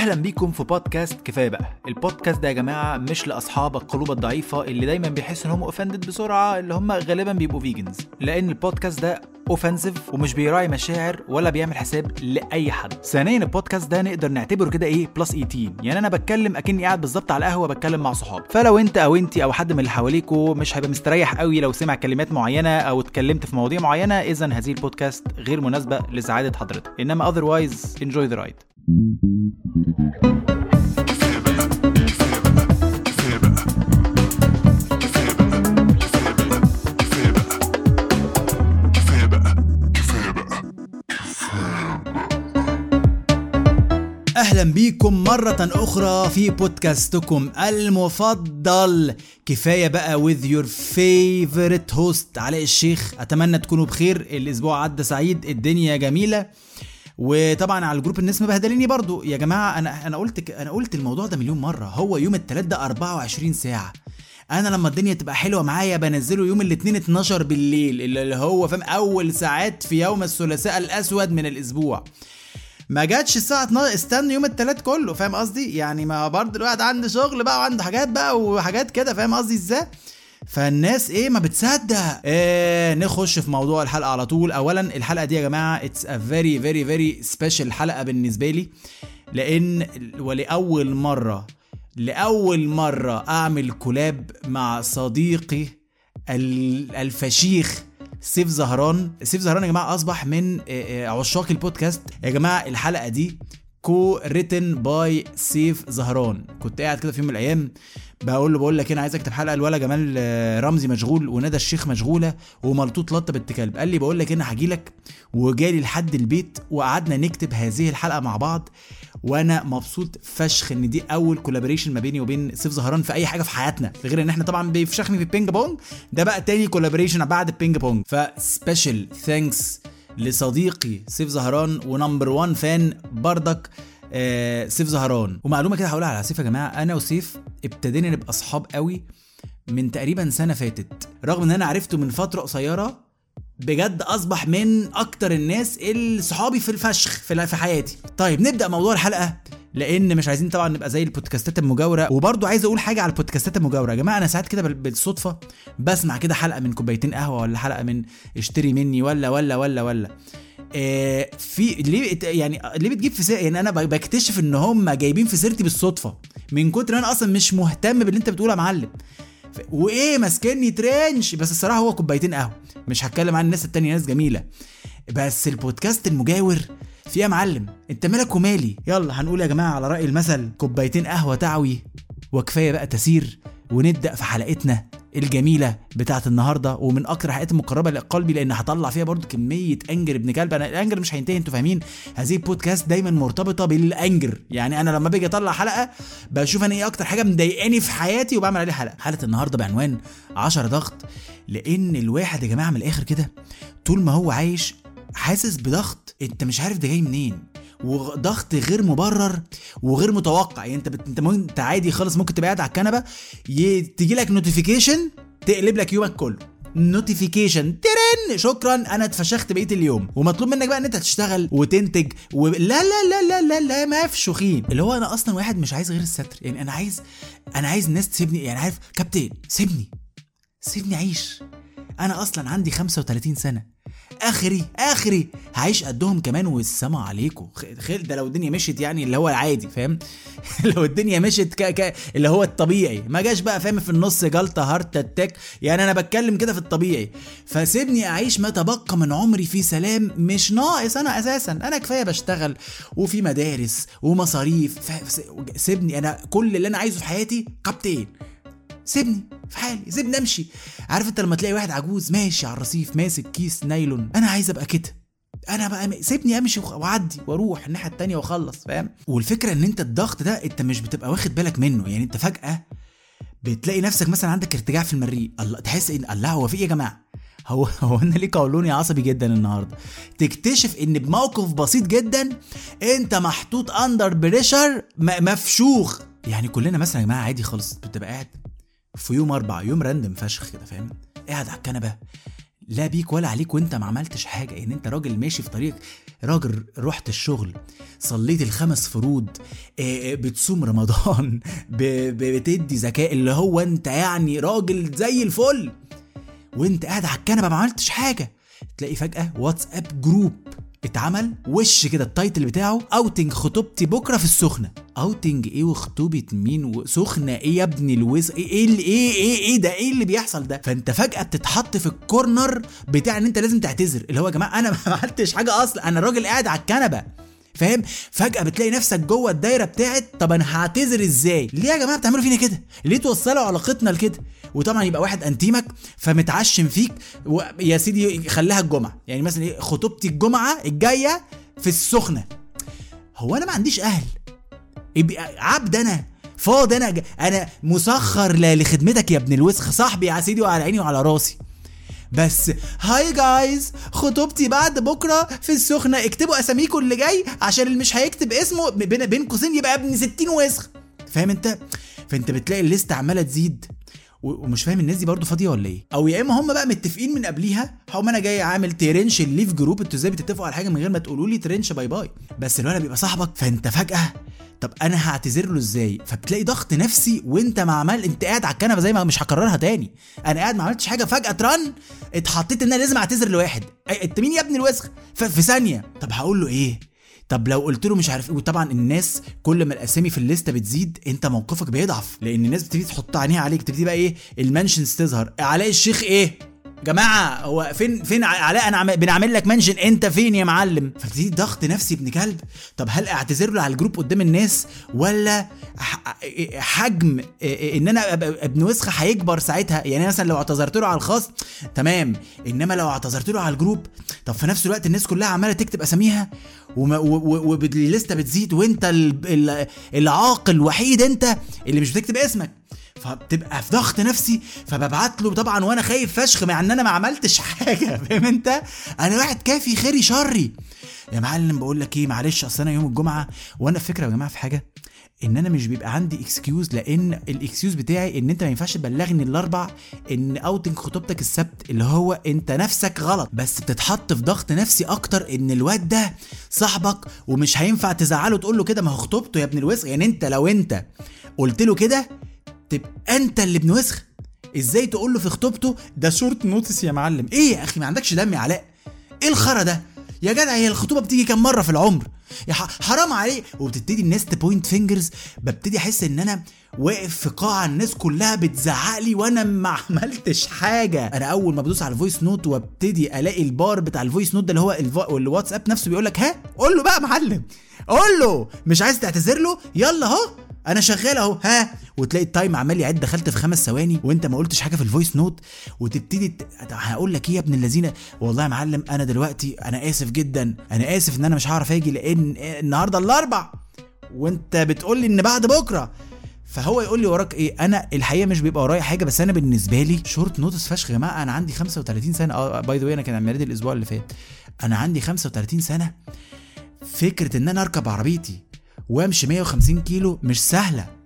أهلا بيكم في بودكاست كفاية بقى. البودكاست ده يا جماعة مش لأصحاب القلوب الضعيفة اللي دايما بيحسوا إن هم offended بسرعة اللي هم غالبا بيبقوا vegans لأن البودكاست ده offensive ومش بيراعي مشاعر ولا بيعمل حساب لأي حد. ثانيا البودكاست ده نقدر نعتبره كده إيه plus 18 يعني أنا بتكلم أكني قاعد بالظبط على القهوة بتكلم مع صحابي. فلو أنت أو انت أو حد من اللي حواليكوا مش هيبقى مستريح قوي لو سمع كلمات معينة أو اتكلمت في مواضيع معينة اذا هذه البودكاست غير مناسبة لسعادة حضرتك. إنما otherwise enjoy the ride. أهلا بيكم مرة أخرى في بودكاستكم المفضل. كفاية بقى with your favorite host. علاء الشيخ أتمنى تكونوا بخير. الأسبوع عدى سعيد الدنيا جميلة. وطبعا على الجروب الناس مبهدليني برضو. يا جماعة أنا أنا قلت أنا قلت الموضوع ده مليون مرة. هو يوم الثلاث ده 24 ساعة. أنا لما الدنيا تبقى حلوة معايا بنزله يوم الاثنين 12 بالليل اللي هو فاهم أول ساعات في يوم الثلاثاء الأسود من الأسبوع. ما جاتش الساعة 12 استنى يوم الثلاث كله فاهم قصدي؟ يعني ما برضه الواحد عنده شغل بقى وعنده حاجات بقى وحاجات كده فاهم قصدي إزاي؟ فالناس إيه ما بتصدق. إيه نخش في موضوع الحلقة على طول. اولا الحلقة دي يا جماعة it's a very very very special حلقة بالنسبة لي لأن ولأول مرة لأول مرة أعمل collab مع صديقي الفشيخ سيف زهران. سيف زهران يا جماعة أصبح من عشاق البودكاست. يا جماعة الحلقة دي co-written by سيف زهران. كنت قاعد كده في يوم من الأيام بقول له بقول لك أنا عايز اكتب حلقه الولا جمال رمزي مشغول وندى الشيخ مشغولة وملطوط لطة بنت كلب قال لي بقول لك أنا هاجي لك وجالي لحد البيت وقعدنا نكتب هذه الحلقة مع بعض وأنا مبسوط فشخ إن دي أول collaboration ما بيني وبين سيف زهران في أي حاجة في حياتنا. غير إن إحنا طبعا بيفشخني في البينج بونج ده بقى تاني collaboration بعد البينج بونج ف special thanks لصديقي سيف زهران و number 1 fan بردك آه سيف زهران. ومعلومة كده هقولها على سيف يا جماعة. أنا وسيف ابتدينا نبقى أصحاب قوي من تقريبا سنة فاتت. رغم إن أنا عرفته من فترة قصيرة بجد أصبح من أكتر الناس اللي صحابي في الفشخ في حياتي. طيب نبدأ موضوع الحلقة لأن مش عايزين طبعا نبقى زي البودكاستات المجاورة. وبرضو عايز أقول حاجة على البودكاستات المجاورة. يا جماعة أنا ساعات كده بالصدفة بسمع كده حلقة من كوبايتين قهوة ولا حلقة من اشتري مني ولا ولا ولا ولا. في ليه يعني ليه بتجيب في سيرتي يعني أنا بكتشف إن هم جايبين في سيرتي بالصدفة من كتر أنا أصلا مش مهتم باللي أنت بتقوله يا معلم. وإيه ماسكني ترنش؟ بس الصراحة هو كوبايتين قهوة مش هتكلم عن الناس التانية ناس جميلة. بس البودكاست المجاور فيه يا معلم. أنت مالك ومالي؟ يلا هنقول يا جماعة على رأي المثل كوبايتين قهوة تعوي وكفاية بقى تسير. ونبدأ في حلقتنا الجميلة بتاعت النهارده ومن أكتر الحلقات المقربة لقلبي لأن هطلع فيها برضو كمية أنجر ابن كلب. أنا الأنجر مش هينتهي أنتوا فاهمين. هذه البودكاست دايما مرتبطة بالأنجر. يعني أنا لما باجي أطلع حلقة بشوف أنا إيه أكتر حاجة مضايقاني في حياتي وبعمل عليه حلقة. حلقة النهارده بعنوان 10 ضغط لأن الواحد يا جماعة من الآخر كده طول ما هو عايش حاسس بضغط أنت مش عارف ده جاي منين. وضغط غير مبرر وغير متوقع. يعني انت بت... انت انت عادي خالص ممكن تبقى قاعد على الكنبة ي... تيجي لك notification تقلب لك يومك كله. notification ترن شكرا أنا اتفشخت بقية اليوم. ومطلوب منك بقى إن أنت تشتغل وتنتج و... لا لا لا لا لا لا ما فشوخين. اللي هو أنا أصلا واحد مش عايز غير الستر. يعني أنا عايز أنا عايز الناس تسيبني. يعني عارف كابتن سيبني سيبني عيش أنا أصلا عندي 35 سنة. آخري آخري. هعيش قدهم كمان والسما عليكم. خير ده لو الدنيا مشيت يعني اللي هو العادي فاهم؟ لو الدنيا مشيت ك... ك... اللي هو الطبيعي. ما جاش بقى فاهم في النص جلطة heart attack يعني أنا بتكلم كده في الطبيعي. فسيبني أعيش ما تبقى من عمري في سلام مش ناقص. أنا أساسا أنا كفاية بشتغل وفي مدارس ومصاريف. ف... سيبني. أنا كل اللي أنا عايزه في حياتي كابتن. سيبني في حالي سيبني أمشي. عارف أنت لما تلاقي واحد عجوز ماشي على الرصيف ماسك كيس نايلون أنا عايز أبقى كده. أنا بقى سيبني أمشي وأعدي وأروح الناحية التانية وأخلص فاهم؟ والفكرة إن أنت الضغط ده أنت مش بتبقى واخد بالك منه يعني أنت فجأة بتلاقي نفسك مثلا عندك ارتجاع في المريء. الله تحس إن الله هو في إيه يا جماعة؟ هو هو أنا ليه قولوني عصبي جدا النهارده؟ تكتشف إن بموقف بسيط جدا أنت محطوط under pressure مفشوخ. يعني كلنا مثلا يا جماعة عادي خالص بتبقى قاعد في يوم أربع يوم random فشخ كده فاهم؟ قاعد على الكنبة لا بيك ولا عليك وأنت ما عملتش حاجة يعني أنت راجل ماشي في طريق راجل رحت الشغل صليت الخمس فروض آه، بتصوم رمضان بتدي زكاة اللي هو أنت يعني راجل زي الفل وأنت قاعد على الكنبة ما عملتش حاجة. تلاقي فجأة WhatsApp group اتعمل وش كده ال title بتاعه؟ outing خطوبتي بكرة في السخنة. outing إيه وخطوبة مين؟ وسخنه إيه يا ابني الوز إيه إيه إيه إيه إيه ده؟ إيه اللي بيحصل ده؟ فأنت فجأة بتتحط في ال corner بتاع إن أنت لازم تعتذر. اللي هو يا جماعة أنا ما عملتش حاجة أصلا. أنا راجل قاعد على الكنبة. فاهم؟ فجأة بتلاقي نفسك جوه الدايرة بتاعت طب أنا هعتذر إزاي؟ ليه يا جماعة بتعملوا فينا كده؟ ليه توصلوا علاقتنا لكده؟ وطبعا يبقى واحد أنتيمك فمتعشم فيك و... يا سيدي خليها الجمعة. يعني مثلا إيه خطوبتي الجمعة الجاية في السخنة. هو أنا ما عنديش أهل. عبد أنا فاضي أنا أنا مسخر لخدمتك يا ابن الوسخ. صاحبي يا سيدي وعلى عيني وعلى راسي. بس. hi guys خطوبتي بعد بكرة في السخنة. اكتبوا اساميكم اللي جاي عشان اللي مش هيكتب اسمه بين قوسين يبقى ابن 60 وسخ فاهم انت؟ فانت بتلاقي ال list عمالة تزيد. ومش فاهم الناس دي برضه فاضية ولا إيه؟ أو يا إما هم بقى متفقين من قبليها هم أنا جاي عامل ترنش ال leave group أنتوا إزاي بتتفقوا على حاجة من غير ما تقولوا لي ترنش bye bye بس الولد بيبقى صاحبك فأنت فجأة طب أنا هعتذر له إزاي؟ فبتلاقي ضغط نفسي وأنت ما عمل أنت قاعد على الكنبة زي ما مش هكررها تاني. أنا قاعد ما عملتش حاجة فجأة ترن اتحطيت إن أنا لازم أعتذر لواحد. انت مين يا ابن الوسخ. في ثانية طب هقول له إيه؟ طب لو قلت له مش عارف إيه وطبعا الناس كل ما الأسامي في الليسته بتزيد أنت موقفك بيضعف لأن الناس بتبتدي تحط عينيها عليك تبتدي بقى إيه ال mentions تظهر. علاء الشيخ إيه؟ جماعة هو فين فين علاء أنا عم- بنعمل لك mention أنت فين يا معلم؟ فبتدي ضغط نفسي ابن كلب. طب هل اعتذر له على ال group قدام الناس ولا حجم إن أنا ابن وسخة هيكبر ساعتها؟ يعني مثلا لو اعتذرت له على الخاص تمام. إنما لو اعتذرت له على ال group طب في نفس الوقت الناس كلها عمالة تكتب أساميها وال list ه بتزيد وانت ال- ال- العاقل الوحيد انت اللي مش بتكتب اسمك. فبتبقى في ضغط نفسي فببعت له طبعا وأنا خايف فشخ مع إن أنا ما عملتش حاجة فاهم أنت؟ أنا واحد كافي خيري شري. يا معلم بقول لك إيه معلش أصل أنا يوم الجمعة وأنا الفكرة يا جماعة في حاجة. إن أنا مش بيبقى عندي excuse لأن ال excuse بتاعي إن أنت ما ينفعش تبلغني الأربع إن outing خطوبتك السبت اللي هو أنت نفسك غلط. بس بتتحط في ضغط نفسي أكتر إن الواد ده صاحبك ومش هينفع تزعله تقول له كده ما هو خطوبته يا ابن الوسخ. يعني أنت لو أنت قلت له كده تبقى أنت اللي ابن وسخ. إزاي تقول له في خطوبته ده short notice يا معلم. إيه يا أخي ما عندكش دم يا علاء؟ إيه الخرا ده؟ يا جدع هي الخطوبة بتيجي كام مرة في العمر؟ يا حرام عليك. وبتبتدي الناس ت point fingers ببتدي أحس إن أنا واقف في قاعة الناس كلها بتزعق لي وأنا ما عملتش حاجة. أنا أول ما بدوس على ال voice note وابتدي ألاقي البار بتاع ال voice note ده اللي هو الفو... الواتساب نفسه بيقول لك ها قول له بقى يا معلم. قول له. مش عايز تعتذر له؟ يلا أهو. أنا شغال أهو. ها وتلاقي ال time عمال يعد دخلت في خمس ثواني وانت ما قلتش حاجة في ال voice note وتبتدي. هقول لك إيه يا ابن الذين والله يا معلم أنا دلوقتي أنا آسف جدا أنا آسف إن أنا مش هعرف آجي لأن النهارده الأربع وانت بتقول لي إن بعد بكرة. فهو يقول لي وراك إيه؟ أنا الحقيقة مش بيبقى ورايا حاجة بس أنا بالنسبة لي short notice فشخ يا جماعة أنا عندي 35 سنة. آه by the way أنا كان عيد الأسبوع اللي فات. أنا عندي 35 سنة. فكرة إن أنا أركب عربيتي وأمشي 150 كيلو مش سهلة.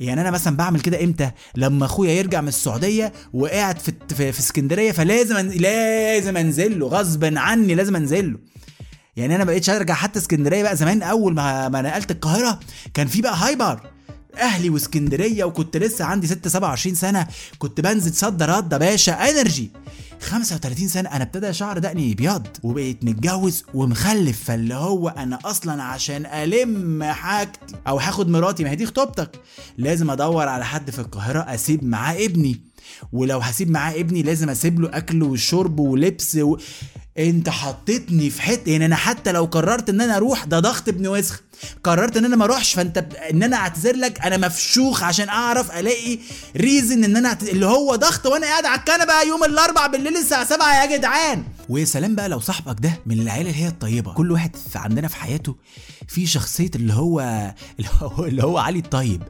يعني أنا مثلا بعمل كده إمتى؟ لما أخويا يرجع من السعودية وقاعد في في, في اسكندرية فلازم أن... لازم انزل له غصب عني لازم انزل له يعني أنا بقيتش أرجع حتى اسكندرية بقى زمان أول ما ما نقلت القاهرة كان في بقى هايبر أهلي وإسكندرية وكنت لسه عندي 6 27 سنة. كنت بنزل صد رد باشا إنرجي. 35 سنة أنا ابتدى شعر دقني ابيض وبقيت متجوز ومخلف. فاللي هو أنا أصلا عشان ألم حاجتي أو هاخد مراتي ما هي دي خطوبتك. لازم أدور على حد في القاهرة أسيب معاه ابني. ولو هسيب معاه ابني لازم أسيب له أكل وشرب ولبس و... انت حطيتني في حتة يعني أنا حتى لو قررت إن أنا أروح ده ضغط ابن وسخ. قررت إن أنا ما أروحش فأنت ب... إن أنا أعتذر لك أنا مفشوخ عشان أعرف ألاقي ريزن إن أنا أعتذر... اللي هو ضغط وأنا قاعد على الكنبة يوم الأربع بالليل الساعة 7 يا جدعان. ويا سلام بقى لو صاحبك ده من العيلة اللي هي الطيبة كل واحد عندنا في حياته في شخصية اللي هو, اللي هو علي الطيب.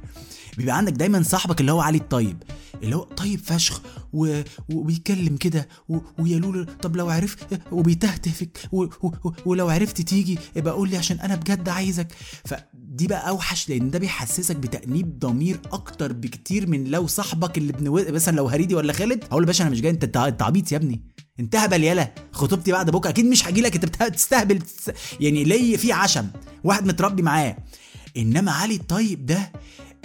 بيبقى عندك دايما صاحبك اللي هو علي الطيب اللي هو طيب فشخ و... وبيتكلم كده و... ويا لولو طب لو عرف وبيتهتفك و... و... ولو عرفت تيجي يبقى قول لي عشان أنا بجد عايزك. فدي بقى أوحش لأن ده بيحسسك بتأنيب ضمير أكتر بكتير من لو صاحبك اللي ابن و... مثلا لو هريدي ولا خالد هقول له باشا أنا مش جاي أنت انت عبيط يا ابني. انت هبل يالا خطوبتي بعد بكرة أكيد مش هاجي لك أنت بتستهبل يعني ليه في عشم واحد متربي معاه. إنما علي الطيب ده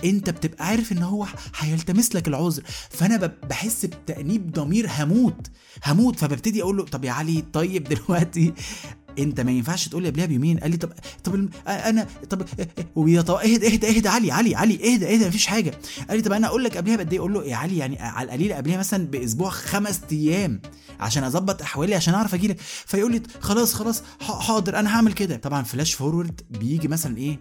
انت بتبقى عارف ان هو هيلتمس لك العذر. فانا بحس بتأنيب ضمير هموت هموت. فببتدي أقول له طب يا علي طيب دلوقتي انت ما ينفعش تقول لي قبلها بيومين. قال لي طب طب أنا طب اهدى اهدى اهدى علي علي علي اهدى اهدى مفيش حاجة. قال لي طب أنا أقول لك قبلها بقد إيه؟ أقول له يا علي يعني على القليل قبلها مثلا بأسبوع خمس أيام عشان أظبط أحوالي عشان أعرف أجي لك فيقول لي خلاص خلاص حاضر أنا هعمل كده. طبعا flash forward بيجي مثلا إيه؟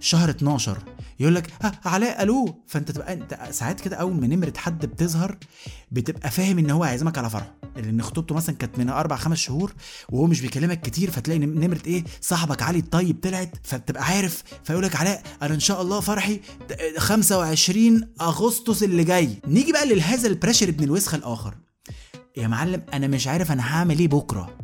شهر 12 يقول لك علاء ألو؟ فأنت تبقى أنت ساعات كده أول ما نمرة حد بتظهر بتبقى فاهم إن هو هيعزمك على فرحه لأن خطوبته مثلا كانت من أربع خمس شهور وهو مش بيكلمك كتير فتلاقي نمرة إيه صاحبك علي الطيب طلعت فبتبقى عارف فيقول لك علاء أنا إن شاء الله فرحي 25 أغسطس اللي جاي. نيجي بقى لهذا ال pressure ابن الوسخة الآخر. يا معلم أنا مش عارف أنا هعمل إيه بكرة.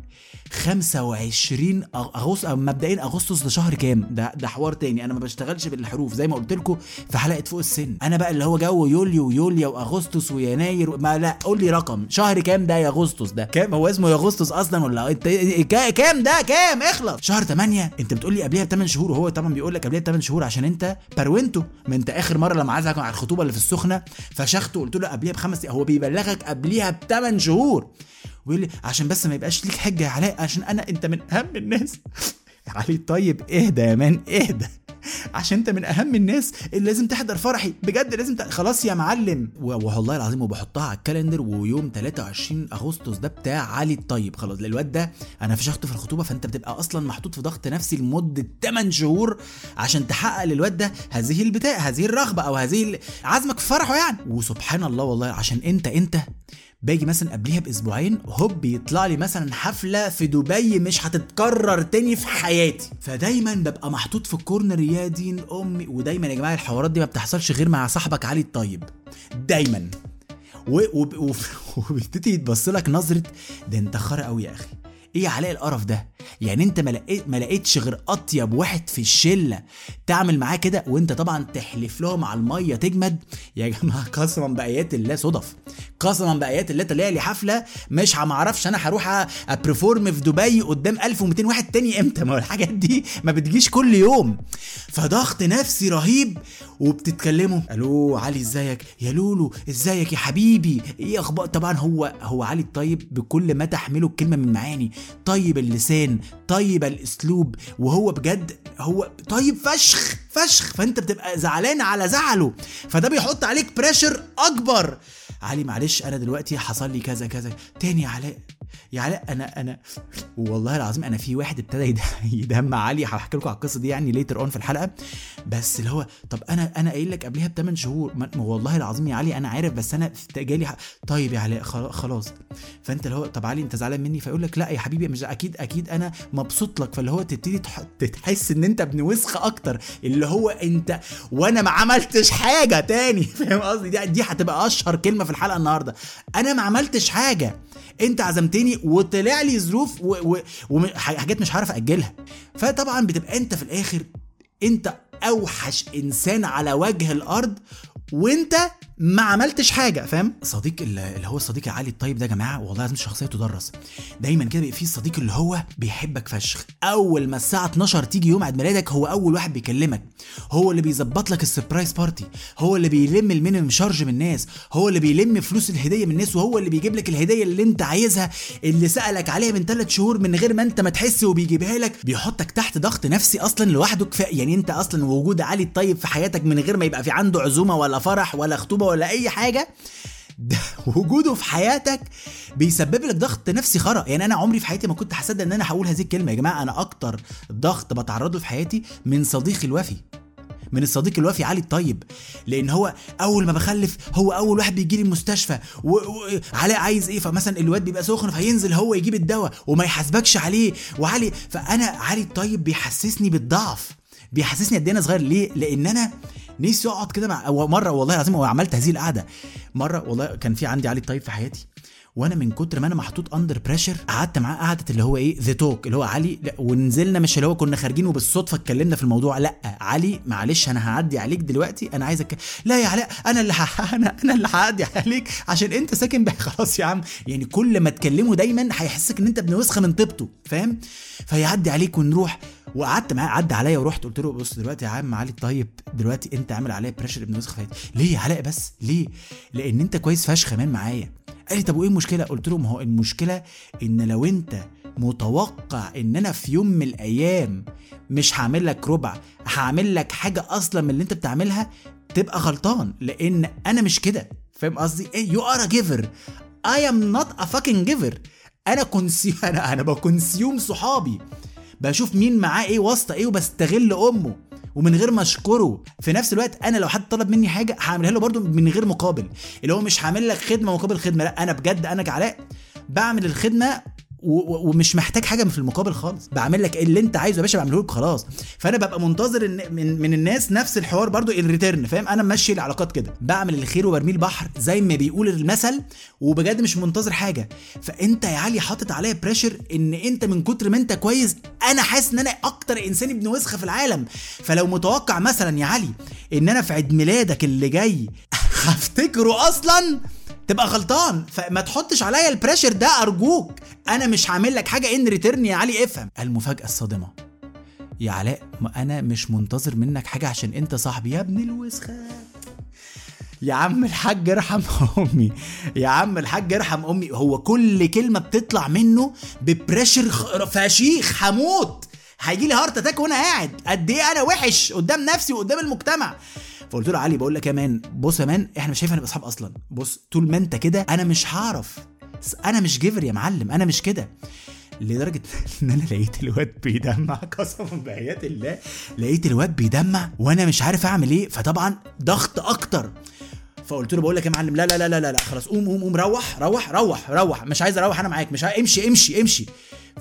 25 اغسطس مبدئيا أغسطس ده شهر كام؟ ده ده حوار تاني. أنا ما بشتغلش بالحروف زي ما قلت لكم في حلقة فوق السن. أنا بقى اللي هو جو يوليو ويوليا وأغسطس ويناير ما لا قول لي رقم. شهر كام ده يا أغسطس ده؟ كام؟ هو اسمه يا أغسطس أصلا ولا انت كام ده؟ كام؟ اخلص. شهر 8 أنت بتقول لي قبلها ب 8 شهور وهو طبعا بيقول لك قبلها ب 8 شهور عشان أنت برونته ما أنت آخر مرة لما عايزك على الخطوبة اللي في السخنة فشخته قلت له قبلها بخمس هو بيبلغك قبلها ب 8 شهور. ويقول لي عشان بس ما يبقاش ليك حجة يا علاء عشان أنا أنت من أهم الناس. علي طيب اهدى يا مان اهدى. عشان أنت من أهم الناس اللي لازم تحضر فرحي. بجد لازم ت... خلاص يا معلم. والله العظيم وبحطها على الكالندر ويوم 23 أغسطس ده بتاع علي الطيب خلاص الواد ده أنا فشخته في الخطوبة فأنت بتبقى أصلا محطوط في ضغط نفسي لمدة 8 شهور عشان تحقق للواد ده هذه البتاع هذه الرغبة أو هذه عزمك في فرحه يعني. وسبحان الله والله عشان أنت أنت باجي مثلا قبليها بأسبوعين هوب يطلع لي مثلا حفلة في دبي مش هتتكرر تاني في حياتي. فدايما ببقى محطوط في الكورنر يا دين أمي. ودايما يا جماعة الحوارات دي ما بتحصلش غير مع صاحبك علي الطيب. دايما. وبيبتدي يتبص لك نظرة ده انت خرا قوي يا أخي. إيه علاء القرف ده؟ يعني انت ما لقيت ما لقيتش غير أطيب واحد في الشلة تعمل معاه كده وانت طبعا تحلف لهم على المية تجمد. يا جماعة قسما بأيات الله صدف. قسما بأيات الله طلع لي حفلة مش ما أعرفش أنا هروح ابرفورم في دبي قدام 1200 واحد تاني إمتى؟ ما الحاجات دي ما بتجيش كل يوم. فضغط نفسي رهيب وبتتكلموا ألو علي إزيك؟ يا لولو إزيك يا حبيبي؟ إيه أخبار؟ طبعا هو هو علي الطيب بكل ما تحمله الكلمة من معاني. طيب اللسان طيب الأسلوب وهو بجد هو طيب فشخ فشخ. فأنت بتبقى زعلان على زعله. فده بيحط عليك pressure أكبر. علي معلش أنا دلوقتي حصل لي كذا كذا. تاني علاء علاء أنا أنا والله العظيم أنا في واحد ابتدى يدهم علي هحكي لكم على القصة دي يعني later on في الحلقة. بس اللي هو طب أنا أنا قايل لك قبلها بثمان شهور والله العظيم يا علي أنا عارف بس أنا جالي طيب يا علاء خلاص. فأنت اللي هو طب علي أنت زعلان مني؟ فيقول لك لا يا حبيبي مش أكيد أكيد أنا مبسوط لك. فاللي هو تبتدي تحس إن أنت ابن وسخ أكتر. اللي هو أنت وأنا ما عملتش حاجة تاني. فاهم قصدي؟ دي دي هتبقى أشهر كلمة في الحلقة النهارده. أنا ما عملتش حاجة. انت عزمتني وطلع لي ظروف وحاجات مش هعرف أجلها. فطبعا بتبقى انت في الآخر انت أوحش إنسان على وجه الأرض وانت ما عملتش حاجة فاهم؟ صديق اللي هو الصديق العالي الطيب ده يا جماعة والله لازم شخصيه تدرس. دايما كده بيبقى في الصديق اللي هو بيحبك فشخ. أول ما الساعة 12 تيجي يوم عيد ميلادك هو أول واحد بيكلمك. هو اللي بيظبط لك ال surprise party. هو اللي بيلم ال minimum charge من الناس. هو اللي بيلم فلوس الهدية من الناس. وهو اللي بيجيب لك الهدية اللي انت عايزها اللي سألك عليها من ثلاث شهور من غير ما انت ما تحس وبيجيبها لك. بيحطك تحت ضغط نفسي أصلا لوحده. كفاية يعني انت أصلا وجود علي الطيب في حياتك من غير ما يبقى في عنده عزومة ولا فرح ولا خطوبة ولا أي حاجة ده وجوده في حياتك بيسبب لك ضغط نفسي خرا. يعني أنا عمري في حياتي ما كنت هصدق إن أنا هقول هذه الكلمة. يا جماعة أنا أكتر ضغط بتعرض له في حياتي من صديقي الوفي من الصديق الوفي علي الطيب. لأن هو أول ما بخلف هو أول واحد بيجي لي المستشفى وعلاء عايز إيه؟ فمثلا الواد بيبقى سخن فينزل هو يجيب الدواء وما يحاسبكش عليه. وعلي فأنا علي الطيب بيحسسني بالضعف بيحسسني قد إيه أنا صغير. ليه؟ لأن أنا نفسي اقعد كده مع مرة والله العظيم عملت هذه القعدة. مرة والله كان في عندي علي الطيب في حياتي وأنا من كتر ما أنا محطوط under pressure قعدت معاه قعدة اللي هو إيه the talk اللي هو علي لا ونزلنا مش اللي هو كنا خارجين وبالصدفة اتكلمنا في الموضوع لا علي معلش أنا هعدي عليك دلوقتي أنا عايزك لا يا علاء أنا اللي ح... أنا أنا اللي هعدي عليك عشان انت ساكن بقى. خلاص يا عم يعني كل ما تكلمه دايما هيحسسك ان انت ابن وسخه من طيبته فاهم؟ فيعدي عليك ونروح وقعدت معاه عدى عليا ورحت قلت له بص دلوقتي يا عم علي طيب دلوقتي انت عامل عليا pressure ابن وسخ ليه يا علاء بس؟ ليه؟ لأن انت كويس فشخ كمان معايا. قال لي طب وإيه المشكلة؟ قلت له ما هو المشكلة إن لو انت متوقع إن أنا في يوم من الأيام مش هعمل لك ربع هعمل لك حاجة أصلا من اللي انت بتعملها تبقى غلطان. لأن أنا مش كده. فاهم قصدي؟ إيه؟ you are giver I am not a fucking giver أنا consume أنا أنا ب consume صحابي. بشوف مين معاه إيه واسطة إيه وبستغل امه ومن غير ما اشكره. في نفس الوقت أنا لو حد طلب مني حاجة هعملها له برده من غير مقابل. اللي هو مش هعمل لك خدمة مقابل خدمة لا أنا بجد أنا كعلاء بعمل الخدمة ومش محتاج حاجة في المقابل خالص. بعمل لك اللي انت عايزه يا باشا بعمله لك خلاص. فأنا ببقى منتظر ان من, من الناس نفس الحوار برضو ال return فاهم؟ أنا ماشي العلاقات كده. بعمل الخير وبرميه البحر زي ما بيقول المثل وبجد مش منتظر حاجة. فأنت يا علي حاطط عليا pressure إن أنت من كتر ما أنت كويس أنا حاسس إن أنا أكتر إنسان ابن وسخة في العالم. فلو متوقع مثلا يا علي إن أنا في عيد ميلادك اللي جاي هفتكره أصلا تبقى غلطان. فما تحطش عليا ال pressure ده أرجوك. أنا مش هعمل لك حاجة in return يا علي افهم. المفاجأة الصادمة. يا علاء ما أنا مش منتظر منك حاجة عشان أنت صاحبي. يا ابن الوسخة. يا عم الحاج ارحم أمي. يا عم الحاج ارحم أمي. هو كل كلمة بتطلع منه ب pressure فشيخ هموت هيجي لي heart attack وأنا قاعد. قد إيه أنا وحش قدام نفسي وقدام المجتمع. فقلت له علي بقول لك يا man بص يا man إحنا مش هينفع اصحاب أصلا. بص طول ما أنت كده أنا مش هعرف. أنا مش giver يا معلم أنا مش كده. لدرجة إن أنا لقيت الواد بيدمع قسما بآيات الله لقيت الواد بيدمع وأنا مش عارف أعمل إيه. فطبعا ضغط أكتر. فقلت له بقول لك يا معلم لا لا لا لا لا خلاص قوم قوم قوم روح روح روح روح مش عايز أروح أنا معاك مش عايز امشي امشي امشي.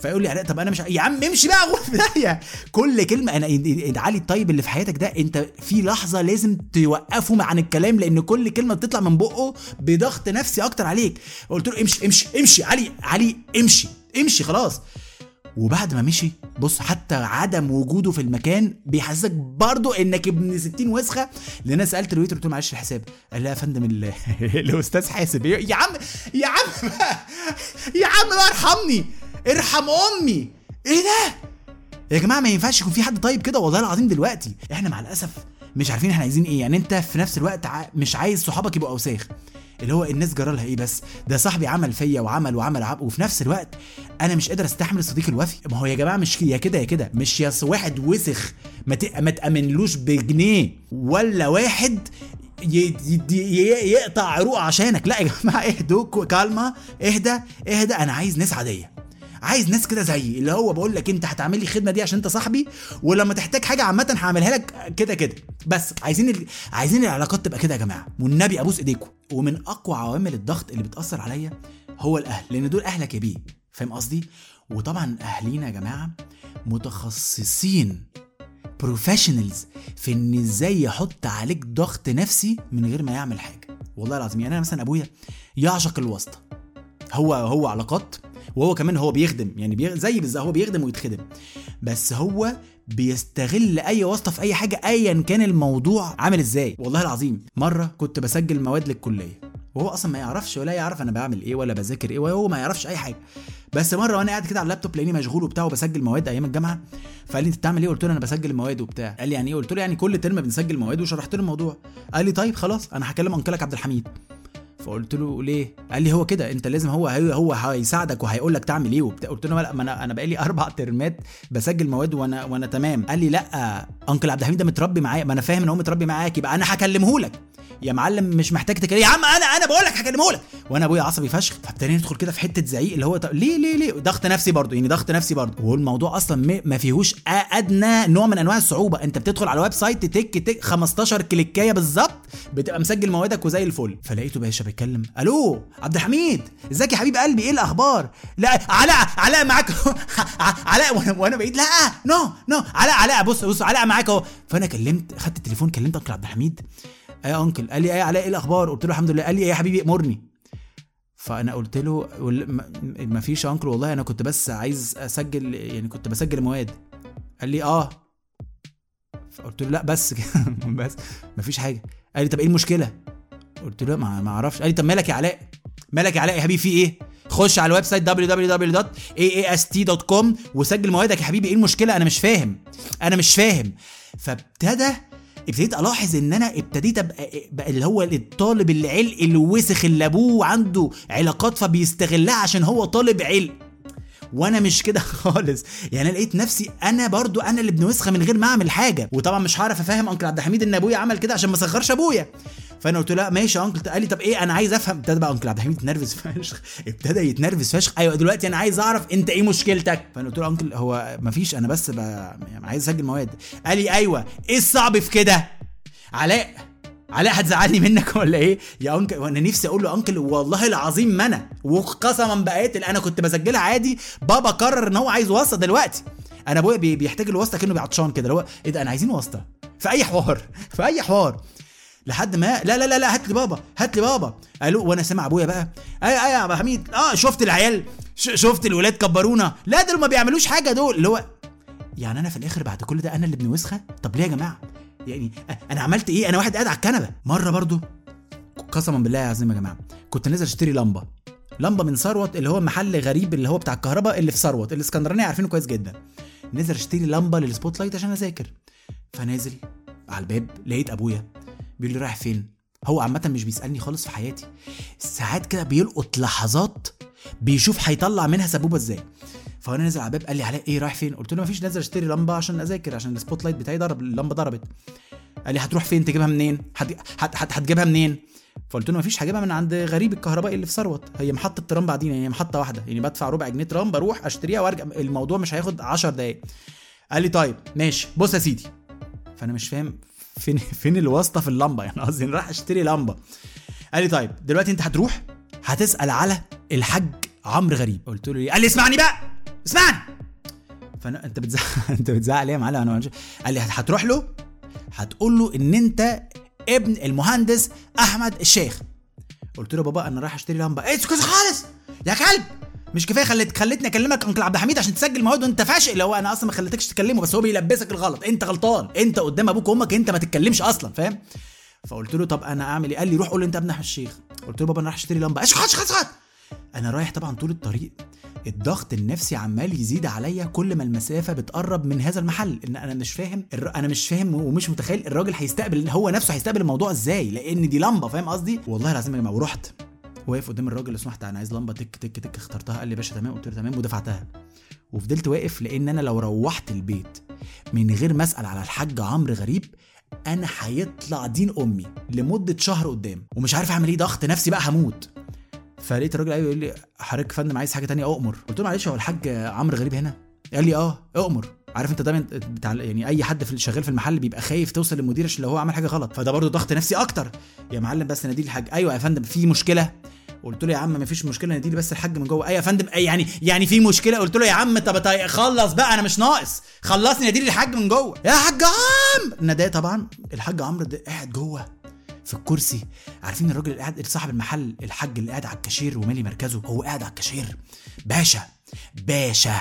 فيقول لي طب أنا مش يا عم امشي بقى غور في كل كلمة أنا علي الطيب اللي في حياتك ده انت في لحظة لازم توقفه عن الكلام لأن كل كلمة بتطلع من بقه بضغط نفسي أكتر عليك. قلت له امشي امشي امشي علي علي امشي امشي خلاص. وبعد ما مشي بص حتى عدم وجوده في المكان بيحسسك برضو إنك ابن 60 وسخة. لأن أنا سألت الويتر قلت له معلش الحساب. قال لي يا فندم الأستاذ حاسب. يا عم يا عم يا عم ارحمني ارحم أمي. إيه ده؟ يا جماعة ما ينفعش يكون في حد طيب كده والله العظيم دلوقتي. إحنا مع الأسف مش عارفين إحنا عايزين إيه. يعني أنت في نفس الوقت مش عايز صحابك يبقوا أوساخ. اللي هو الناس جرى لها إيه بس؟ ده صاحبي عمل فيا وعمل وعمل عب وفي نفس الوقت أنا مش قادر أستحمل الصديق الوفي. ما هو يا جماعة مش يا كده يا كده. مش يا واحد وسخ. ما ما تأمنلوش بجنيه. ولا واحد يقطع عروق عشانك. لا يا جماعة اهدوا كالما اهدى اهدى. أنا عايز ناس عادية. عايز ناس كده زيي اللي هو بقول لك انت هتعمل لي الخدمة دي عشان انت صاحبي ولما تحتاج حاجة عامة هعملها لك كده كده. بس عايزين ال... عايزين العلاقات تبقى كده يا جماعة. والنبي أبوس ايديكم ومن أقوى عوامل الضغط اللي بتأثر عليا هو الأهل لأن دول أهلك يا بيه. فاهم قصدي؟ وطبعا اهالينا يا جماعة متخصصين بروفيشنالز في إن إزاي يحط عليك ضغط نفسي من غير ما يعمل حاجة. والله العظيم يعني أنا مثلا أبويا يعشق الواسطة. هو هو علاقات وهو كمان هو بيخدم يعني بيغ... زي بالظبط هو بيخدم ويتخدم. بس هو بيستغل أي واسطة في أي حاجة ايا كان الموضوع عامل إزاي. والله العظيم مرة كنت بسجل مواد للكلية وهو أصلا ما يعرفش ولا يعرف أنا بعمل إيه ولا بذاكر إيه وهو ما يعرفش أي حاجة. بس مرة وأنا قاعد كده على اللابتوب لاني مشغول وبتاع وبسجل مواد أيام الجامعة فقال لي أنت بتعمل إيه؟ قلت له أنا بسجل مواد وبتاع. قال لي يعني إيه؟ قلت له يعني كل term بنسجل مواد وشرحت له الموضوع. قال لي طيب خلاص أنا هكلم انكلك عبد الحميد. فقلت له ليه؟ قال لي هو كده انت لازم هو هو هيساعدك وهيقول لك تعمل إيه وبتاع. قلت له لا ما أنا أنا بقالي أربع ترمات بسجل مواد وأنا وأنا تمام. قال لي لا uncle عبد الحميد ده متربي معايا ما أنا فاهم ان هو متربي معاك يبقى أنا هكلمه لك. يا معلم مش محتاج تكلم يا عم أنا أنا بقول لك هكلمه لك. وأنا ابويا عصبي فشخ فابتدينا ندخل كده في حتة زعيق اللي هو ليه ليه ليه؟ ضغط نفسي برضه يعني ضغط نفسي برضه. والموضوع أصلا ما فيهوش أدنى نوع من أنواع الصعوبة. انت بتدخل على ال website تك تك 15 click اية بالظبط بتبقى مسجل موادك وزي الفل. فلقيته بيتكلم. ألو عبد الحميد إزيك يا حبيب قلبي؟ إيه الأخبار؟ لا علاء علاء معاك علاء وأنا بعيد. لا no no علاء علاء بص بص علاء معاك أهو. فأنا كلمت خدت التليفون كلمت uncle عبد الحميد. يا uncle قال لي إيه علاء إيه الأخبار؟ قلت له الحمد لله. قال لي إيه يا حبيبي أمرني. فأنا قلت له ما- فيش يا uncle والله أنا كنت بس عايز أسجل يعني كنت بسجل مواد قال لي آه. فقلت له لا بس بس ما فيش حاجة. قال لي طب إيه المشكلة؟ قلت له ما أعرفش. قال لي طب مالك يا علاء؟ مالك يا علاء يا حبيبي في إيه؟ خش على ال website www.aast.com وسجل موادك يا حبيبي. إيه المشكلة؟ أنا مش فاهم. أنا مش فاهم. فابتدى ابتديت الاحظ ان أنا ابتديت ابقى بقى اللي هو الطالب العلق الوسخ اللي ابوه عنده علاقات فبيستغلها عشان هو طالب علق وأنا مش كده خالص. يعني أنا لقيت نفسي أنا برضو أنا اللي ابن وسخه من غير ما أعمل حاجة. وطبعا مش هعرف أفهم uncle عبد الحميد إن أبويا عمل كده عشان ما صغرش أبويا. فأنا قلت له لا ماشي يا أنكل. قال لي طب إيه؟ أنا عايز أفهم. ابتدى بقى أنكل عبد الحميد يتنرفز فشخ. ابتدى يتنرفز فشخ. أيوه دلوقتي أنا عايز أعرف أنت إيه مشكلتك؟ فأنا قلت له أنكل هو مفيش أنا بس بقى يعني عايز أسجل مواد. قال لي أيوه. إيه الصعب في كده؟ علاء. علاء هتزعلني منك ولا إيه؟ يا انكل وأنا نفسي أقول له انكل والله العظيم ما أنا. وقسما بقيت أنا كنت بسجلها عادي. بابا قرر إن هو عايز واسطة دلوقتي. أنا أبويا بي- بيحتاج الواسطة كأنه بيعطشان كده اللي هو إيه ده؟ أنا عايزين واسطة. في أي حوار؟ في أي حوار؟ لحد ما لا لا لا لا هات لي بابا هات لي بابا. قالوا وأنا سامع أبويا بقى أي أي يا أبو حميد. آه شفت العيال؟ شفت الولاد كبرونا. لا دول ما بيعملوش حاجة دول اللي هو يعني أنا في الآخر بعد كل ده أنا اللي ابن وسخة؟ طب ليه يا جماعة؟ يعني أنا عملت إيه؟ أنا واحد قاعد على الكنبة. مرة برضو قسما بالله العظيم يا جماعة كنت نازل أشتري لمبة. لمبة من ثروت اللي هو محل غريب اللي هو بتاع الكهرباء اللي في ثروت. الاسكندرانيه عارفينه كويس جدا. نزل أشتري لمبة لل spotlight عشان أذاكر. فنازل على الباب لقيت أبويا بيقول لي رايح فين؟ هو عامة مش بيسألني خالص في حياتي. ساعات كده بيلقط لحظات بيشوف هيطلع منها سبوبة إزاي. فأنا نازل على الباب قال لي علاء إيه رايح فين؟ قلت له مفيش نازل اشتري لمبة عشان أذاكر عشان ال spotlight بتاعي ضرب اللمبة ضربت. قال لي هتروح فين؟ تجيبها منين؟ هت... هت... هت... هتجيبها منين؟ فقلت له مفيش هجيبها من عند غريب الكهربائي اللي في ثروت. هي محطة ترام بعدين يعني محطة واحدة. يعني بدفع ربع جنيه ترام بروح أشتريها وأرجع. الموضوع مش هياخد 10 دقايق. قال لي طيب ماشي. بص يا سيدي. فأنا مش فاهم فين فين الواسطة في اللمبة؟ يعني قصدي راح أشتري لمبة. قال لي طيب دلوقتي أنت هتروح هتسأل على الحاج عمرو غريب. قلت له ليه قال لي اسمعني بقى. اسمعني. فانا أنت بتزعق أنت بتزعق ليه يا معلم؟ أنا قال لي هتروح له؟ هتقول له إن أنت ابن المهندس أحمد الشيخ. قلت له بابا أنا رايح أشتري لمبة. إيه اسكت خالص! يا كلب! مش كفاية خلت خلتني أكلمك أنكل عبد الحميد عشان تسجل مواد وأنت فاشل. اللي هو أنا أصلا ما خليتكش تكلمه بس هو بيلبسك الغلط. أنت غلطان. أنت قدام أبوك وأمك أنت ما تتكلمش أصلا فاهم؟ فقلت له طب أنا أعمل إيه؟ قال لي روح قول أنت ابن أحمد الشيخ. قلت له بابا أنا رايح أشتري لمبة. اشخط اشخط اشخط أنا رايح طبعا طول الطريق الضغط النفسي عمال يزيد عليا كل ما المسافة بتقرب من هذا المحل. إن أنا مش فاهم الر... أنا مش فاهم ومش متخيل الراجل هيستقبل هو نفسه هيستقبل الموضوع إزاي لأن دي لمبة فاهم قصدي؟ والله العظيم يا جماعة ورحت واقف قدام الراجل لو سمحت أنا عايز لمبة تك تك تك اخترتها قال لي باشا تمام قلت له تمام ودفعتها. وفضلت واقف لأن أنا لو روحت البيت من غير ما أسأل على الحاج عمرو غريب أنا هيطلع دين أمي لمدة شهر قدام. ومش عارف أعمل إيه ضغط نفسي بقى هموت. فلقيت الراجل يقول لي حضرتك يا فندم عايز حاجة تانية؟ أؤمر. قلت له معلش هو الحاج عمرو غريب هنا؟ قال لي آه أؤمر. عارف أنت دايما بتاع يعني أي حد في شغال في المحل بيبقى خايف توصل للمدير عشان لو هو عمل حاجة غلط. فده برضه ضغط نفسي أكتر. يا معلم بس نادي لي الحاج. أيوه يا فندم في مشكلة. قلت له يا عم ما فيش مشكلة نادي لي بس الحاج من جوه. أيوه يا فندم أي يعني يعني في مشكلة؟ قلت له يا عم طب طيب خلص بقى أنا مش ناقص. خلصني نادي لي الحاج من جوه. يا حاج عم ناداه طبعا. الحاج عمرو قاعد جوه. في الكرسي. عارفين الراجل اللي قاعد صاحب المحل الحاج اللي قاعد على الكاشير اللي مالي مركزه هو قاعد على الكاشير. باشا باشا.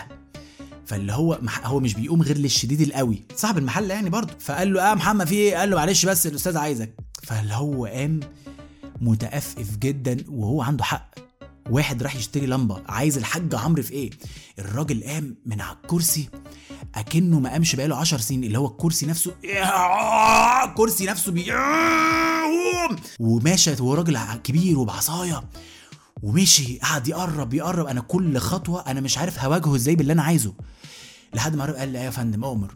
فاللي هو مح- هو مش بيقوم غير للشديد القوي. صاحب المحل يعني برضه. فقال له آه محمد في إيه؟ قال له معلش بس الأستاذ عايزك. فاللي هو قام متأفف جدا وهو عنده حق. واحد راح يشتري لمبة. عايز الحاج عمرو في إيه؟ الراجل قام من على الكرسي أكنه ما قامش بقاله 10 سنين اللي هو الكرسي نفسه الكرسي نفسه بي وماشي هو راجل كبير وبعصاية ومشي قعد يقرب يقرب. أنا كل خطوة أنا مش عارف هواجهه إزاي باللي أنا عايزه. لحد ما قال لي إيه يا فندم اؤمر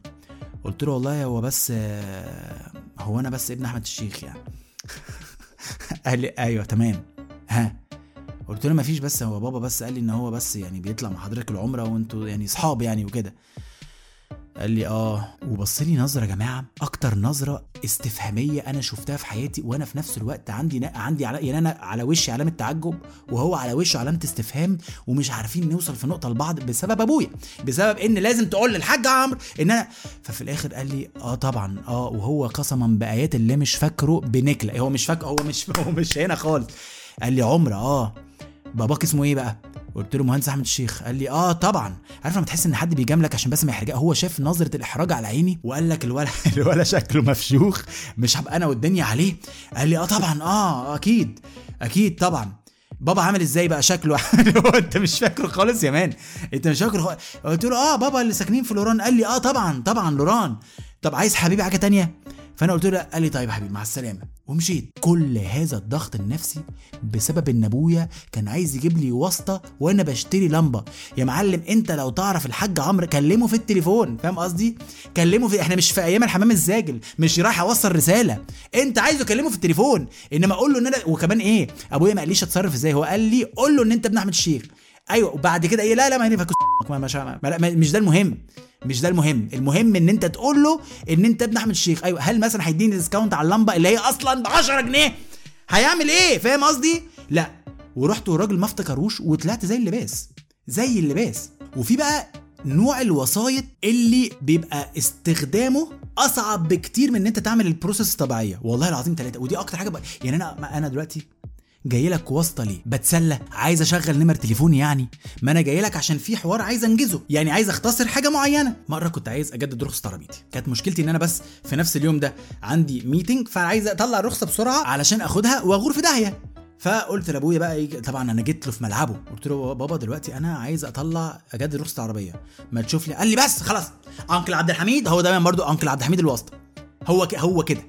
قلت له والله هو بس هو أنا بس ابن أحمد الشيخ يعني. قال لي أيوه تمام. ها قلت له مفيش بس هو بابا بس قال لي إن هو بس يعني بيطلع مع حضرتك العمرة وأنتوا يعني اصحاب يعني وكده. قال لي آه وبص لي نظرة يا جماعة أكتر نظرة استفهامية أنا شفتها في حياتي وأنا في نفس الوقت عندي عندي على يعني أنا على وشي علامة تعجب وهو على وشه علامة استفهام ومش عارفين نوصل في نقطة لبعض بسبب أبويا بسبب إن لازم تقول للحاج عمرو إن أنا ففي الآخر قال لي آه طبعا آه وهو قسما بآيات الله مش فاكره بنكلة هو مش فاكر هو مش هو مش هنا خالص. قال لي عمرة آه باباك اسمه إيه بقى؟ قلت له مهندس أحمد الشيخ. قال لي آه طبعا. عارف لما تحس إن حد بيجاملك عشان بس ما يحرجك؟ هو شاف نظرة الإحراج على عيني وقال لك الولا الولا شكله مفشوخ مش هبقى أنا والدنيا عليه. قال لي آه طبعا آه أكيد أكيد طبعا. بابا عامل إزاي بقى؟ شكله أنت مش فاكره خالص يا مان. أنت مش فاكره خالص قلت له آه بابا اللي ساكنين في لوران. قال لي آه طبعا طبعا لوران. طب عايز حبيبي حاجة تانية؟ فأنا قلت له قال لي طيب يا حبيبي مع السلامة. ومشيت. كل هذا الضغط النفسي بسبب إن أبويا كان عايز يجيب لي واسطة وأنا بشتري لمبة. يا معلم أنت لو تعرف الحاج عمرو كلمه في التليفون. فاهم قصدي؟ كلمه في إحنا مش في أيام الحمام الزاجل. مش رايح أوصل رسالة. أنت عايزه كلمه في التليفون. إنما أقول له إن أنا وكمان إيه؟ أبويا ما قاليش أتصرف إزاي. هو قال لي قول له إن أنت ابن أحمد الشيخ. أيوه وبعد كده إيه؟ لا لا ما ينفعش ما مش مش ده المهم. مش ده المهم. المهم إن أنت تقول له إن أنت ابن أحمد الشيخ. أيوه. هل مثلا هيديني discount على اللمبة اللي هي أصلا ب 10 جنيه؟ هيعمل إيه؟ فاهم قصدي؟ لا. ورحت والراجل ما افتكروش وطلعت زي اللباس زي اللباس وفي بقى نوع الوسايط اللي بيبقى استخدامه أصعب بكتير من إن أنت تعمل ال process الطبيعية. والله العظيم ثلاثة ودي أكتر حاجة بقى يعني أنا أنا دلوقتي جاي لك واسطة ليه؟ بتسلى؟ عايز أشغل نمر تليفوني يعني؟ ما أنا جاي لك عشان في حوار عايز أنجزه. يعني عايز أختصر حاجة معينة. مرة كنت عايز أجدد رخصة عربيتي. كانت مشكلتي إن أنا بس في نفس اليوم ده عندي meeting فعايز أطلع الرخصة بسرعة علشان أخدها وأغور في داهية. فقلت لأبويا بقى إيه طبعا أنا جيت له في ملعبه. قلت له بابا دلوقتي أنا عايز أطلع أجدد رخصة عربية. ما تشوف لي؟ قال لي بس خلاص. uncle عبد الحميد هو دايما برضو uncle عبد الحميد الواسطة. هو ك... هو كده.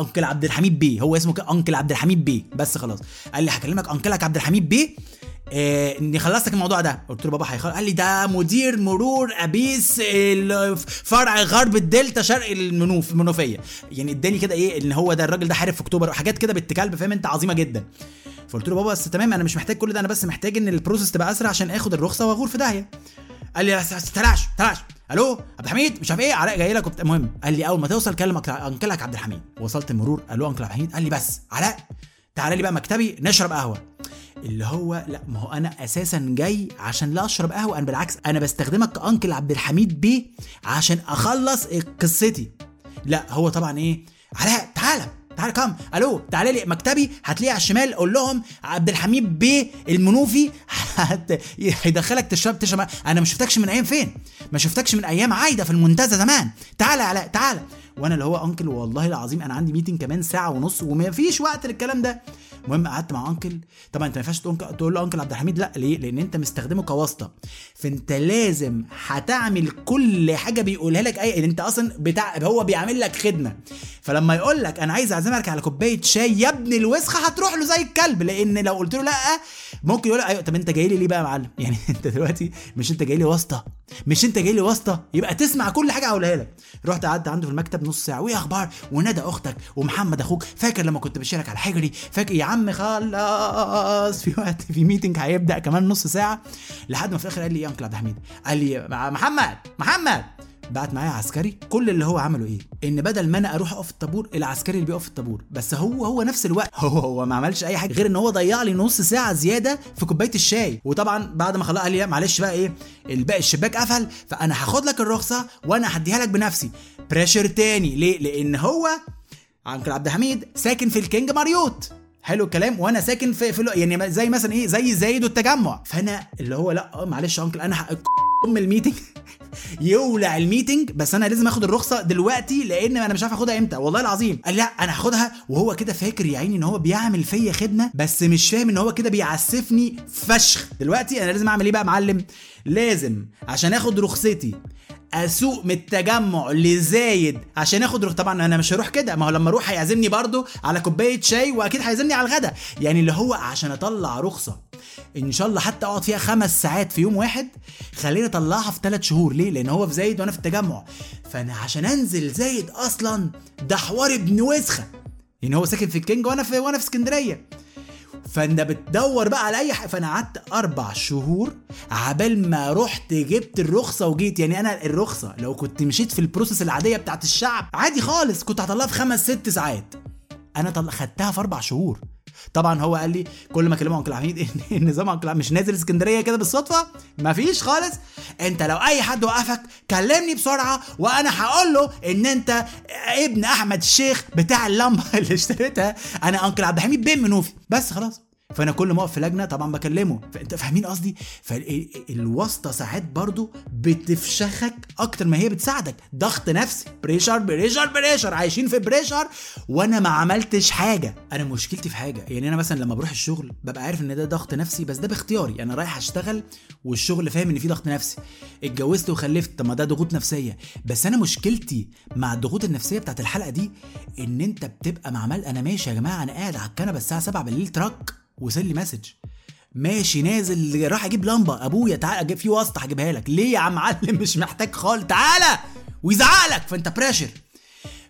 uncle عبد الحميد بيه. هو اسمه كده انكل عبد الحميد بيه. بس خلاص. قال لي هكلمك انكلك عبد الحميد بيه. إيه إني خلصتك الموضوع ده. قلت له بابا هيخلص قال لي ده مدير مرور أبيس فرع غرب الدلتا شرق المنوف المنوفية. يعني اداني كده إيه إن هو ده الراجل ده حارب في أكتوبر. وحاجات كده بنت كلب فاهم؟ أنت عظيمة جدا. فقلت له بابا بس تمام أنا مش محتاج كل ده. أنا بس محتاج إن ال process تبقى أسرع عشان آخد الرخصة وأغور في داهية. قال لي تلاش تلاش. ألو عبد الحميد مش عارف إيه. علاء جاي لك المهم قال لي أول ما توصل كلم انكلك عبد الحميد. وصلت المرور ألو انكل عبد الحميد. قال لي بس علاء تعالى لي بقى مكتبي نشرب قهوة. اللي هو لا ما هو أنا أساسا جاي عشان لا أشرب قهوة أنا بالعكس أنا بستخدمك كانكل عبد الحميد بيه عشان أخلص قصتي. لا هو طبعا إيه؟ علاء تعالى. تعالى كم. ألو تعالى لي مكتبي هتلاقيه على الشمال. قول لهم عبد الحميد بيه المنوفي. هيدخلك تشرب تشرب. أنا ما شفتكش من أيام فين؟ ما شفتكش من أيام عايدة في المنتزه زمان. تعالى علاء تعالى. وأنا اللي هو uncle والله العظيم أنا عندي meeting كمان ساعة ونص وما فيش وقت للكلام ده. المهم قعدت مع uncle طبعا انت ما ينفعش تقول له uncle عبد الحميد لا ليه؟ لأن انت مستخدمه كواسطة. فانت لازم هتعمل كل حاجة بيقولها لك اي انت أصلا بتاع هو بيعمل لك خدمة. فلما يقول لك أنا عايز أعزمك على كوباية شاي يا ابن الوسخة هتروح له زي الكلب. لأن لو قلت له لأ ممكن يقول أيوه طب أنت جاي لي ليه بقى يا معلم؟ يعني أنت دلوقتي مش أنت جاي لي واسطة. مش انت جاي لي واسطة؟ يبقى تسمع كل حاجة هقولها لك. رحت قعدت عنده في المكتب نص ساعة. وإيه أخبار؟ وندى أختك ومحمد أخوك. فاكر لما كنت بشيلك على حجري فاكر؟ يا عم خلاص في وقت في meeting هيبدأ كمان نص ساعة. لحد ما في الآخر قال لي يا uncle عبد الحميد؟ قال لي محمد محمد. بعت معايا عسكري. كل اللي هو عمله إيه؟ إن بدل ما أنا أروح أقف الطابور العسكري اللي بيقف في الطابور. بس هو هو نفس الوقت. هو هو ما عملش أي حاجة غير إن هو ضيع لي نص ساعة زيادة في كوباية الشاي. وطبعا بعد ما خلاص قال لي معلش بقى إيه الباقي الشباك قفل. فأنا هاخد لك الرخصة وأنا هديها لك بنفسي. pressure تاني. ليه؟ لأن هو uncle عبد الحميد ساكن في الكينج ماريوت. حلو الكلام. وأنا ساكن في, في يعني زي مثلا إيه زي زايد والتجمع فأنا اللي هو لا معلش يا uncle أنا أم ال meeting. يولع ال meeting. بس أنا لازم آخد الرخصة دلوقتي لأن أنا مش عارف آخدها إمتى. والله العظيم. قال لا أنا هاخدها وهو كده فاكر يا عيني إن هو بيعمل فيا خدمة بس مش فاهم إن هو كده بيعسفني فشخ. دلوقتي أنا لازم أعمل إيه بقى معلم؟ لازم عشان آخد رخصتي أسوق من التجمع لزايد. عشان آخد رخصه طبعا أنا مش هروح كده. ما هو لما أروح هيعزمني برضو على كوباية شاي وأكيد هيعزمني على الغدا. يعني اللي هو عشان أطلع رخصة. إن شاء الله حتى أقعد فيها خمس ساعات في يوم واحد خليني أطلعها في ثلاث شهور. ليه؟ لأن هو في زايد وأنا في التجمع. فأنا عشان أنزل زايد أصلا ده حوار ابن وسخة. يعني هو ساكن في الكينج وأنا في وأنا في اسكندرية. فأنت بتدور بقى على أي حاجة فأنا قعدت أربع شهور عبال ما رحت جبت الرخصة وجيت. يعني أنا الرخصة لو كنت مشيت في البروسيس العادية بتاعت الشعب عادي خالص. كنت هطلعها في خمس ست ساعات. أنا طل... خدتها في أربع شهور. طبعا هو قال لي كل ما أكلمه أنكل عميد إن النظام أنكل مش نازل اسكندرية كده بالصدفة مفيش خالص. أنت لو أي حد وقفك كلمني بسرعة وأنا هقول له إن أنت ابن أحمد الشيخ بتاع اللمبة اللي اشتريتها. أنا uncle عبد الحميد بن منوفي. بس خلاص. فانا كل ما اقف في لجنه طبعا بكلمه. فانت فاهمين قصدي؟ فالواسطه ساعات برضو بتفشخك أكتر ما هي بتساعدك. ضغط نفسي. pressure pressure pressure عايشين في pressure وأنا ما عملتش حاجة. أنا مشكلتي في حاجة. يعني أنا مثلا لما بروح الشغل ببقى عارف إن ده ضغط نفسي بس ده باختياري. أنا رايح اشتغل والشغل فاهم إن في ضغط نفسي. اتجوزت وخلفت. طب ما ده ضغوط نفسية. بس أنا مشكلتي مع الضغوط النفسية بتاعت الحلقة دي إن أنت بتبقى معلم أنا ماشي يا جماعة أنا قاعد على الكنبة الساعة 7 بالليل تراك وصل لي message ماشي نازل راح أجيب لمبة. أبويا تعالى في واسطة هجيبها لك. ليه يا عم معلم مش محتاج خالص. تعالى! ويزعقلك فأنت pressure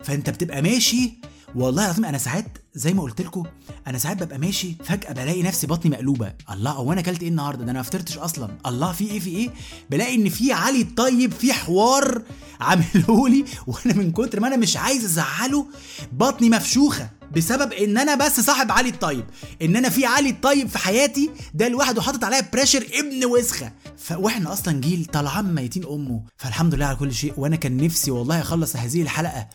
فأنت بتبقى ماشي والله العظيم أنا ساعات زي ما قلت لكم أنا ساعات ببقى ماشي فجأة بلاقي نفسي بطني مقلوبة. الله هو أنا أكلت إيه النهارده؟ ده أنا ما فطرتش أصلا. الله في إيه في إيه؟ بلاقي إن في علي الطيب في حوار عامله لي وأنا من كتر ما أنا مش عايز أزعله بطني مفشوخة بسبب إن أنا بس صاحب علي الطيب. إن أنا في علي الطيب في حياتي ده لوحده حاطط عليا pressure ابن وسخة. وإحنا أصلا جيل طالع ميتين أمه. فالحمد لله على كل شيء. وأنا كان نفسي والله أخلص هذه الحلقة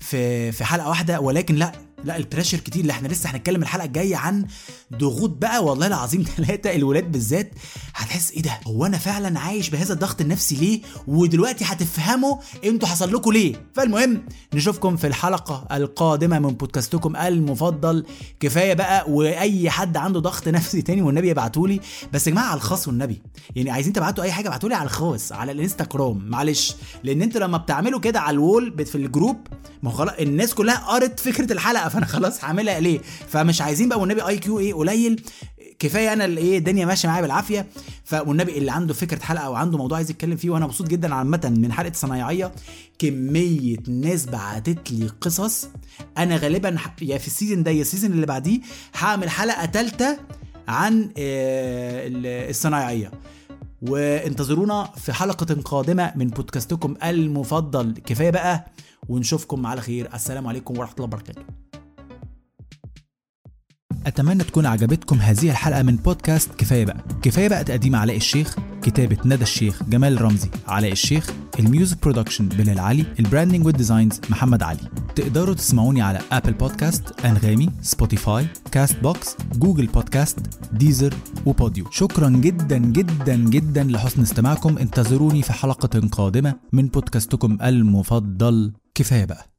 في في حلقة واحدة ولكن لأ لا ال pressure كتير. اللي إحنا لسه هنتكلم الحلقة الجاية عن ضغوط بقى. والله العظيم ثلاثة الولاد بالذات. هتحس إيه ده؟ هو أنا فعلا عايش بهذا الضغط النفسي ليه؟ ودلوقتي هتفهموا أنتوا حصل لكم ليه. فالمهم نشوفكم في الحلقة القادمة من بودكاستكم المفضل. كفاية بقى وأي حد عنده ضغط نفسي تاني والنبي يبعتوا لي بس يا جماعة على الخاص والنبي. يعني عايزين تبعتوا أي حاجة ابعتوا لي على الخاص على الانستغرام معلش لأن أنتوا لما بتعملوا كده على الوول في الجروب ما خلاص الناس كلها قرت فكرة الحلقة فأنا خلاص هعملها ليه؟ فمش عايزين بقى والنبي IQ إيه قليل. كفاية أنا اللي إيه الدنيا ماشية معايا بالعافية. فوالنبي اللي عنده فكرة حلقة أو عنده موضوع عايز يتكلم فيه وأنا مبسوط جدا عامة من حلقة صنايعيه كمية ناس بعتت لي قصص. أنا غالبا يا في ال season ده يا ال season اللي بعديه هعمل حلقة ثالثه عن الصنايعية. وانتظرونا في حلقة قادمة من بودكاستكم المفضل. كفاية بقى ونشوفكم على خير. السلام عليكم ورحمة الله وبركاته. أتمنى تكون عجبتكم هذه الحلقة من بودكاست كفاية بقى. كفاية بقى تقديم علاء الشيخ كتابة ندى الشيخ جمال رمزي علاء الشيخ ال music production بلال علي ال branding وال designs محمد علي. تقدروا تسمعوني على أبل بودكاست أنغامي سبوتيفاي كاست بوكس جوجل بودكاست ديزر وبوديو. شكرا جدا جدا جدا لحسن استماعكم. انتظروني في حلقة قادمة من بودكاستكم المفضل. كفاية بقى.